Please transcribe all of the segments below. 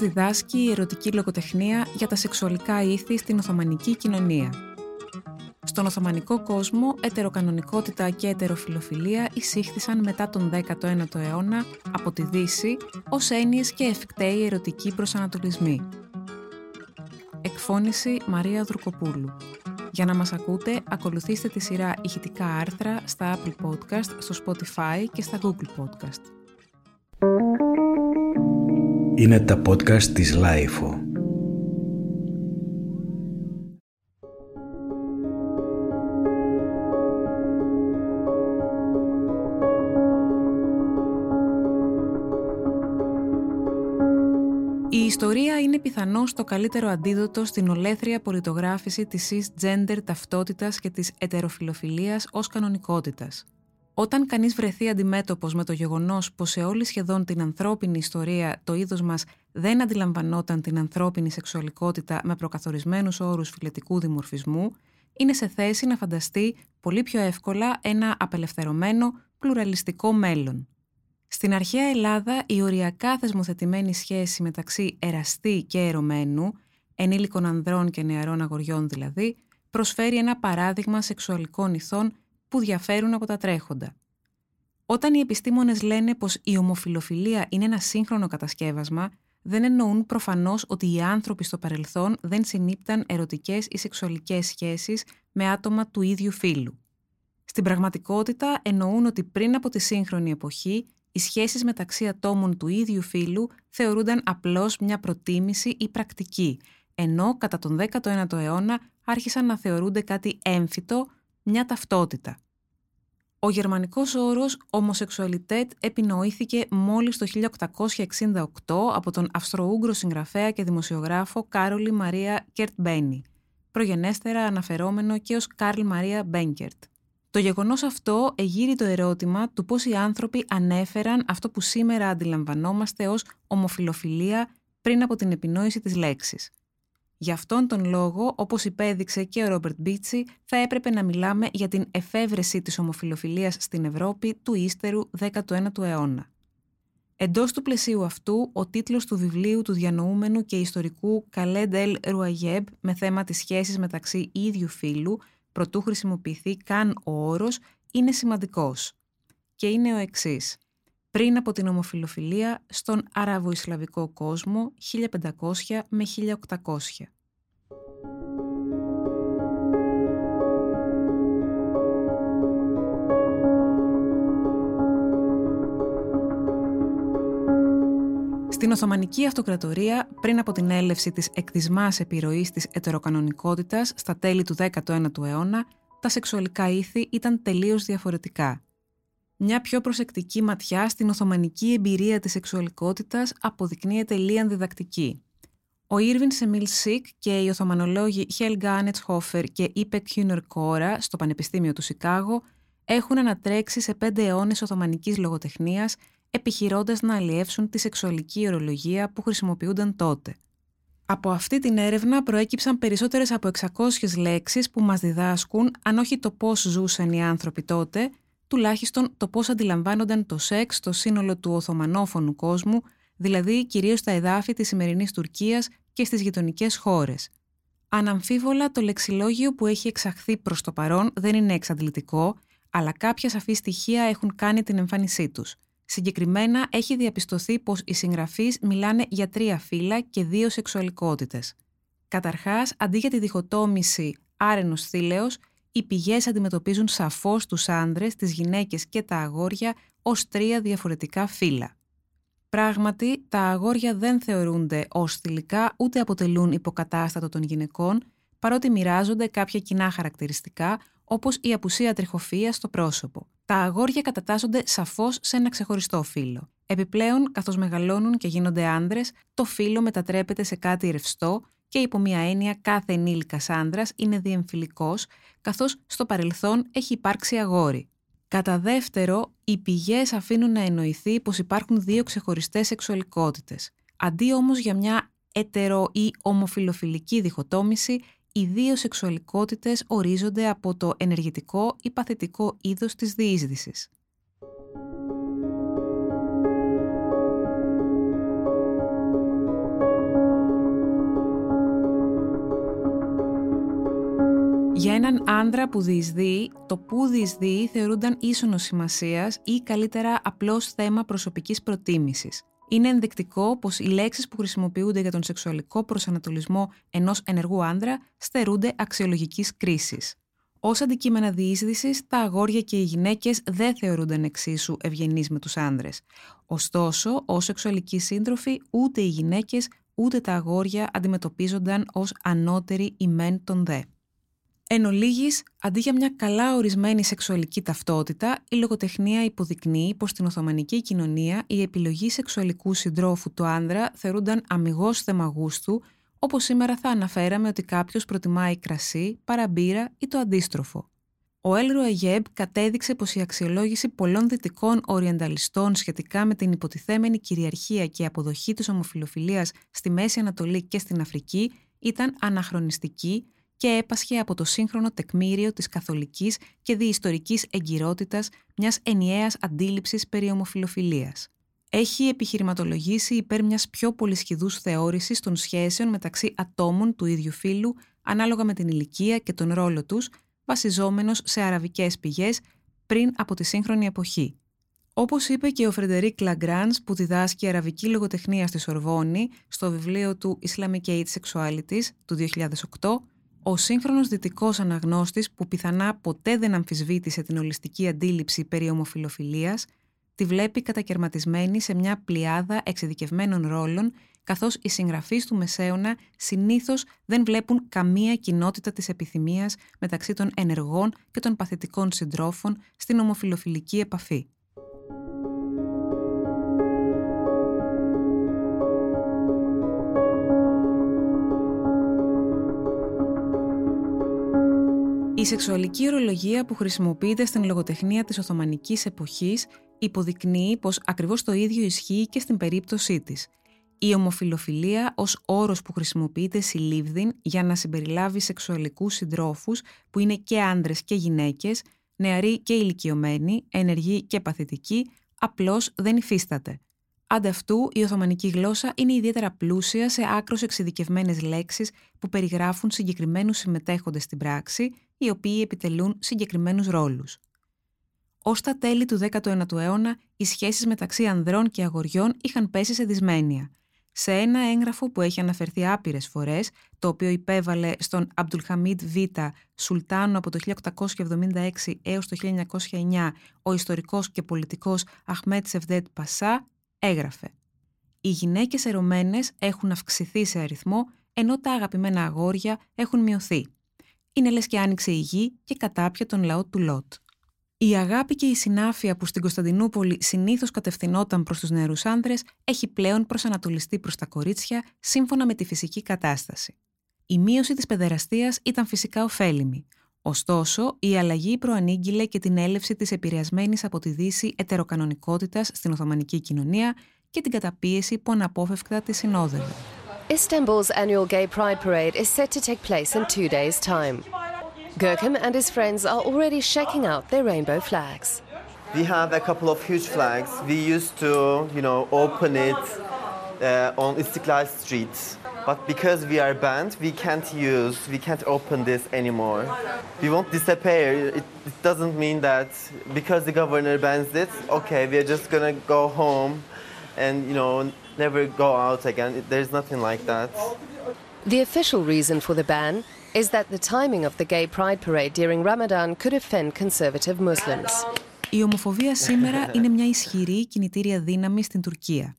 διδάσκει η ερωτική λογοτεχνία για τα σεξουαλικά ήθη στην Οθωμανική κοινωνία. Στον Οθωμανικό κόσμο, ετεροκανονικότητα και ετεροφιλοφιλία εισήχθησαν μετά τον 19ο αιώνα από τη Δύση ως έννοιες και ευκταίοι ερωτικοί προσανατολισμοί. Εκφώνηση Μαρία Δουρκοπούλου. Για να μας ακούτε, ακολουθήστε τη σειρά ηχητικά άρθρα στα Apple Podcast, στο Spotify και στα Google Podcast. Είναι τα podcast της LiFO. Η ιστορία είναι πιθανώς το καλύτερο αντίδοτο στην ολέθρια πολιτογράφηση της cis-gender ταυτότητας και της ετεροφυλοφιλίας ως κανονικότητας. Όταν κανείς βρεθεί αντιμέτωπος με το γεγονός πως σε όλη σχεδόν την ανθρώπινη ιστορία το είδος μας δεν αντιλαμβανόταν την ανθρώπινη σεξουαλικότητα με προκαθορισμένους όρους φιλετικού δημορφισμού, είναι σε θέση να φανταστεί πολύ πιο εύκολα ένα απελευθερωμένο, πλουραλιστικό μέλλον. Στην αρχαία Ελλάδα, η οριακά θεσμοθετημένη σχέση μεταξύ εραστή και ερωμένου, ενήλικων ανδρών και νεαρών αγοριών δηλαδή, προσφέρει ένα παράδειγμα σεξουαλικών ηθών που διαφέρουν από τα τρέχοντα. Όταν οι επιστήμονες λένε πως η ομοφιλοφιλία είναι ένα σύγχρονο κατασκεύασμα, δεν εννοούν προφανώς ότι οι άνθρωποι στο παρελθόν δεν συνήπταν ερωτικές ή σεξουαλικές σχέσεις με άτομα του ίδιου φύλου. Στην πραγματικότητα εννοούν ότι πριν από τη σύγχρονη εποχή οι σχέσεις μεταξύ ατόμων του ίδιου φύλου θεωρούνταν απλώς μια προτίμηση ή πρακτική, ενώ κατά τον 19ο αιώνα άρχισαν να θεωρούνται κάτι έμφυτο, μια ταυτότητα. Ο γερμανικός όρος «Homosexualität» επινοήθηκε μόλις το 1868 από τον Αυστροούγγρο συγγραφέα και δημοσιογράφο Κάρολη Μαρία Κερτ-Μπένι, προγενέστερα αναφερόμενο και ως Κάρλ Μαρία Μπένκερτ. Το γεγονός αυτό εγείρει το ερώτημα του πώς οι άνθρωποι ανέφεραν αυτό που σήμερα αντιλαμβανόμαστε ως ομοφυλοφιλία πριν από την επινόηση της λέξης. Γι' αυτόν τον λόγο, όπως υπέδειξε και ο Ρόμπερτ Μπίτσι, θα έπρεπε να μιλάμε για την εφεύρεση της ομοφιλοφιλίας στην Ευρώπη του ύστερου 19ου αιώνα. Εντός του πλαισίου αυτού, ο τίτλος του βιβλίου του διανοούμενου και ιστορικού Καλέντ Ελ Ρουαγέμπ με θέμα της σχέσης μεταξύ ίδιου φύλου, προτού χρησιμοποιηθεί καν ο όρος, είναι σημαντικός. Και είναι ο εξής. Πριν από την ομοφιλοφιλία στον αραβο-ισλαβικό κόσμο 1500 με 1800. Στην Οθωμανική Αυτοκρατορία, πριν από την έλευση της εκτισμάς επιρροής της ετεροκανονικότητας στα τέλη του 19ου αιώνα, τα σεξουαλικά ήθη ήταν τελείως διαφορετικά. Μια πιο προσεκτική ματιά στην Οθωμανική εμπειρία της σεξουαλικότητας αποδεικνύεται λίγαν διδακτική. Ο Ήρβιν Σεμίλ Σικ και οι Οθωμανολόγοι Χέλγκα Άνετσχόφερ και Ιπεκ Χιούνερ Κόρα στο Πανεπιστήμιο του Σικάγο έχουν ανατρέξει σε πέντε αιώνες Οθωμανικής λογοτεχνίας επιχειρώντας να αλλιεύσουν τη σεξουαλική ορολογία που χρησιμοποιούνταν τότε. Από αυτή την έρευνα προέκυψαν περισσότερες από 600 λέξεις που μας διδάσκουν, αν όχι το πώς ζούσαν οι άνθρωποι τότε, τουλάχιστον το πώς αντιλαμβάνονταν το σεξ στο σύνολο του Οθωμανόφωνου κόσμου, δηλαδή κυρίως στα εδάφη της σημερινής Τουρκίας και στις γειτονικές χώρες. Αναμφίβολα, το λεξιλόγιο που έχει εξαχθεί προς το παρόν δεν είναι εξαντλητικό, αλλά κάποια σαφή στοιχεία έχουν κάνει την εμφάνισή τους – Συγκεκριμένα έχει διαπιστωθεί πως οι συγγραφείς μιλάνε για τρία φύλλα και δύο σεξουαλικότητες. Καταρχάς, αντί για τη διχοτόμηση άρενος θήλεος, οι πηγές αντιμετωπίζουν σαφώς τους άνδρες, τις γυναίκες και τα αγόρια ως τρία διαφορετικά φύλλα. Πράγματι, τα αγόρια δεν θεωρούνται ως θηλυκά ούτε αποτελούν υποκατάστατο των γυναικών, παρότι μοιράζονται κάποια κοινά χαρακτηριστικά, όπως η απουσία τριχοφίας στο πρόσωπο τα αγόρια κατατάσσονται σαφώς σε ένα ξεχωριστό φύλλο. Επιπλέον, καθώς μεγαλώνουν και γίνονται άνδρες, το φύλλο μετατρέπεται σε κάτι ρευστό και υπό μία έννοια κάθε ενήλικας άνδρας είναι διεμφυλικός, καθώς στο παρελθόν έχει υπάρξει αγόρι. Κατά δεύτερο, οι πηγές αφήνουν να εννοηθεί πως υπάρχουν δύο ξεχωριστές σεξουαλικότητες. Αντί όμως για μια ετερο ή ομοφιλοφιλική διχοτόμηση, οι δύο σεξουαλικότητες ορίζονται από το ενεργητικό ή παθητικό είδος της διείσδυσης. Για έναν άντρα που διεισδύει, το που διεισδύει θεωρούνταν ίσονος σημασίας ή καλύτερα απλώς θέμα προσωπικής προτίμησης. Είναι ενδεικτικό πως οι λέξεις που χρησιμοποιούνται για τον σεξουαλικό προσανατολισμό ενός ενεργού άντρα στερούνται αξιολογικής κρίσης. Ω αντικείμενα διείσδυσης, τα αγόρια και οι γυναίκες δεν θεωρούνταν εξίσου ευγενείς με τους άντρε. Ωστόσο, ως σεξουαλικοί σύντροφοι, ούτε οι γυναίκες ούτε τα αγόρια αντιμετωπίζονταν ως ανώτεροι ημέν των δε. Εν ολίγης, αντί για μια καλά ορισμένη σεξουαλική ταυτότητα, η λογοτεχνία υποδεικνύει πως στην Οθωμανική κοινωνία η επιλογή σεξουαλικού συντρόφου του άνδρα θεωρούνταν αμυγός θέμα γούστου, όπως σήμερα θα αναφέραμε ότι κάποιος προτιμάει κρασί, παραμπύρα ή το αντίστροφο. Ο Έλρο Αγιέμπ κατέδειξε πως η αξιολόγηση πολλών δυτικών οριενταλιστών σχετικά με την υποτιθέμενη κυριαρχία και αποδοχή της ομοφιλοφιλίας στη Μέση Ανατολή και στην Αφρική ήταν αναχρονιστική και έπασχε από το σύγχρονο τεκμήριο της καθολικής και διιστορικής εγκυρότητας μιας ενιαίας αντίληψης περί ομοφιλοφιλίας. Έχει επιχειρηματολογήσει υπέρ μιας πιο πολυσχηδούς θεώρησης των σχέσεων μεταξύ ατόμων του ίδιου φύλου ανάλογα με την ηλικία και τον ρόλο τους, βασιζόμενος σε αραβικές πηγές πριν από τη σύγχρονη εποχή. Όπως είπε και ο Φρεντερίκ Λαγκράνς που διδάσκει αραβική λογοτεχνία στη Σορβόνη στο βιβλίο του Islamic Age Sexualities του 2008, ο σύγχρονος δυτικός αναγνώστης που πιθανά ποτέ δεν αμφισβήτησε την ολιστική αντίληψη περί ομοφιλοφιλίας, τη βλέπει κατακαιρματισμένη σε μια πλειάδα εξειδικευμένων ρόλων, καθώς οι συγγραφείς του Μεσαίωνα συνήθως δεν βλέπουν καμία κοινότητα της επιθυμίας μεταξύ των ενεργών και των παθητικών συντρόφων στην ομοφιλοφιλική επαφή. Η σεξουαλική ορολογία που χρησιμοποιείται στην λογοτεχνία της Οθωμανικής εποχής υποδεικνύει πως ακριβώς το ίδιο ισχύει και στην περίπτωσή της. Η ομοφιλοφιλία ως όρος που χρησιμοποιείται συλλήβδην για να συμπεριλάβει σεξουαλικούς συντρόφους που είναι και άντρες και γυναίκες, νεαροί και ηλικιωμένοι, ενεργοί και παθητικοί, απλώς δεν υφίσταται. Ανταυτού, η Οθωμανική γλώσσα είναι ιδιαίτερα πλούσια σε άκρος εξειδικευμένες λέξεις που περιγράφουν συγκεκριμένους συμμετέχοντες στην πράξη, οι οποίοι επιτελούν συγκεκριμένους ρόλους. Ω τα τέλη του 19ου αιώνα, οι σχέσεις μεταξύ ανδρών και αγοριών είχαν πέσει σε δυσμένεια. Σε ένα έγγραφο που έχει αναφερθεί άπειρες φορές, το οποίο υπέβαλε στον Αμπτουλχαμίτ Β. Σουλτάνο από το 1876 έως το 1909 ο ιστορικός και πολιτικός Αχμέτ Σεβδέτ Πασά, έγραφε «Οι γυναίκες ερωμένες έχουν αυξηθεί σε αριθμό, ενώ τα αγαπημένα αγόρια έχουν μειωθεί. Είναι λες και άνοιξε η γη και κατάπια τον λαό του Λότ». Η αγάπη και η συνάφεια που στην Κωνσταντινούπολη συνήθως κατευθυνόταν προς τους νεαρούς άντρε έχει πλέον προσανατολιστεί προς τα κορίτσια σύμφωνα με τη φυσική κατάσταση. Η μείωση της παιδεραστίας ήταν φυσικά ωφέλιμη. Ωστόσο, η αλλαγή προανήγγειλε και την έλευση της επηρεασμένης από τη Δύση ετεροκανονικότητας στην Οθωμανική κοινωνία και την καταπίεση που αναπόφευκτα τη συνόδευε. Istanbul's annual Gay Pride Parade is set to take place in two days' time. Görkem and his friends are already checking out their rainbow flags. We have a couple of huge flags. We used to, you know, open it uh, on Istiklal Street. But because we are banned, we can't use, we can't open this anymore. We won't disappear. It, it doesn't mean that because the governor bans it, okay, we're just gonna go home and, you know, never go out again. There's nothing like that. The official reason for the ban is that the timing of the gay pride parade during Ramadan could offend conservative Muslims. Η ομοφοβία σήμερα είναι μια ισχυρή κινητήρια δύναμη στην Τουρκία.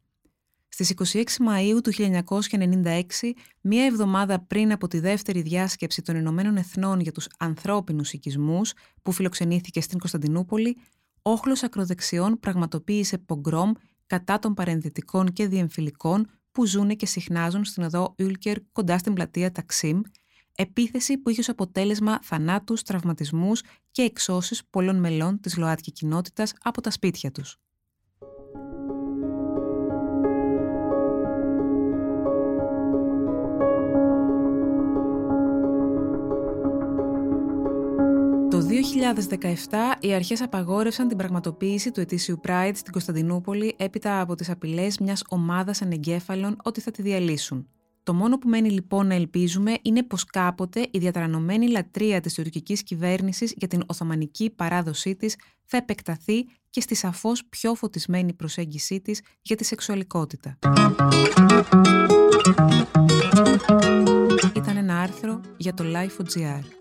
Στις 26 Μαΐου του 1996, μία εβδομάδα πριν από τη δεύτερη διάσκεψη των Ηνωμένων Εθνών για τους ανθρώπινους οικισμούς, που φιλοξενήθηκε στην Κωνσταντινούπολη, όχλος ακροδεξιών πραγματοποίησε πογκρόμ κατά των παρενδυτικών και διεμφυλικών που ζουν και συχνάζουν στην οδό Ούλκερ κοντά στην πλατεία Ταξίμ, επίθεση που είχε ως αποτέλεσμα θανάτους, τραυματισμούς και εξώσεις πολλών μελών της ΛΟΑΤΚΙ κοινότητας από τα σπίτια τους. 2017 οι αρχές απαγόρευσαν την πραγματοποίηση του ετήσιου Pride στην Κωνσταντινούπολη έπειτα από τις απειλές μιας ομάδας ανεγκέφαλων ότι θα τη διαλύσουν. Το μόνο που μένει λοιπόν να ελπίζουμε είναι πως κάποτε η διατρανωμένη λατρεία της τουρκικής κυβέρνησης για την Οθωμανική παράδοσή της θα επεκταθεί και στη σαφώς πιο φωτισμένη προσέγγισή της για τη σεξουαλικότητα. Ήταν ένα άρθρο για το Life.gr.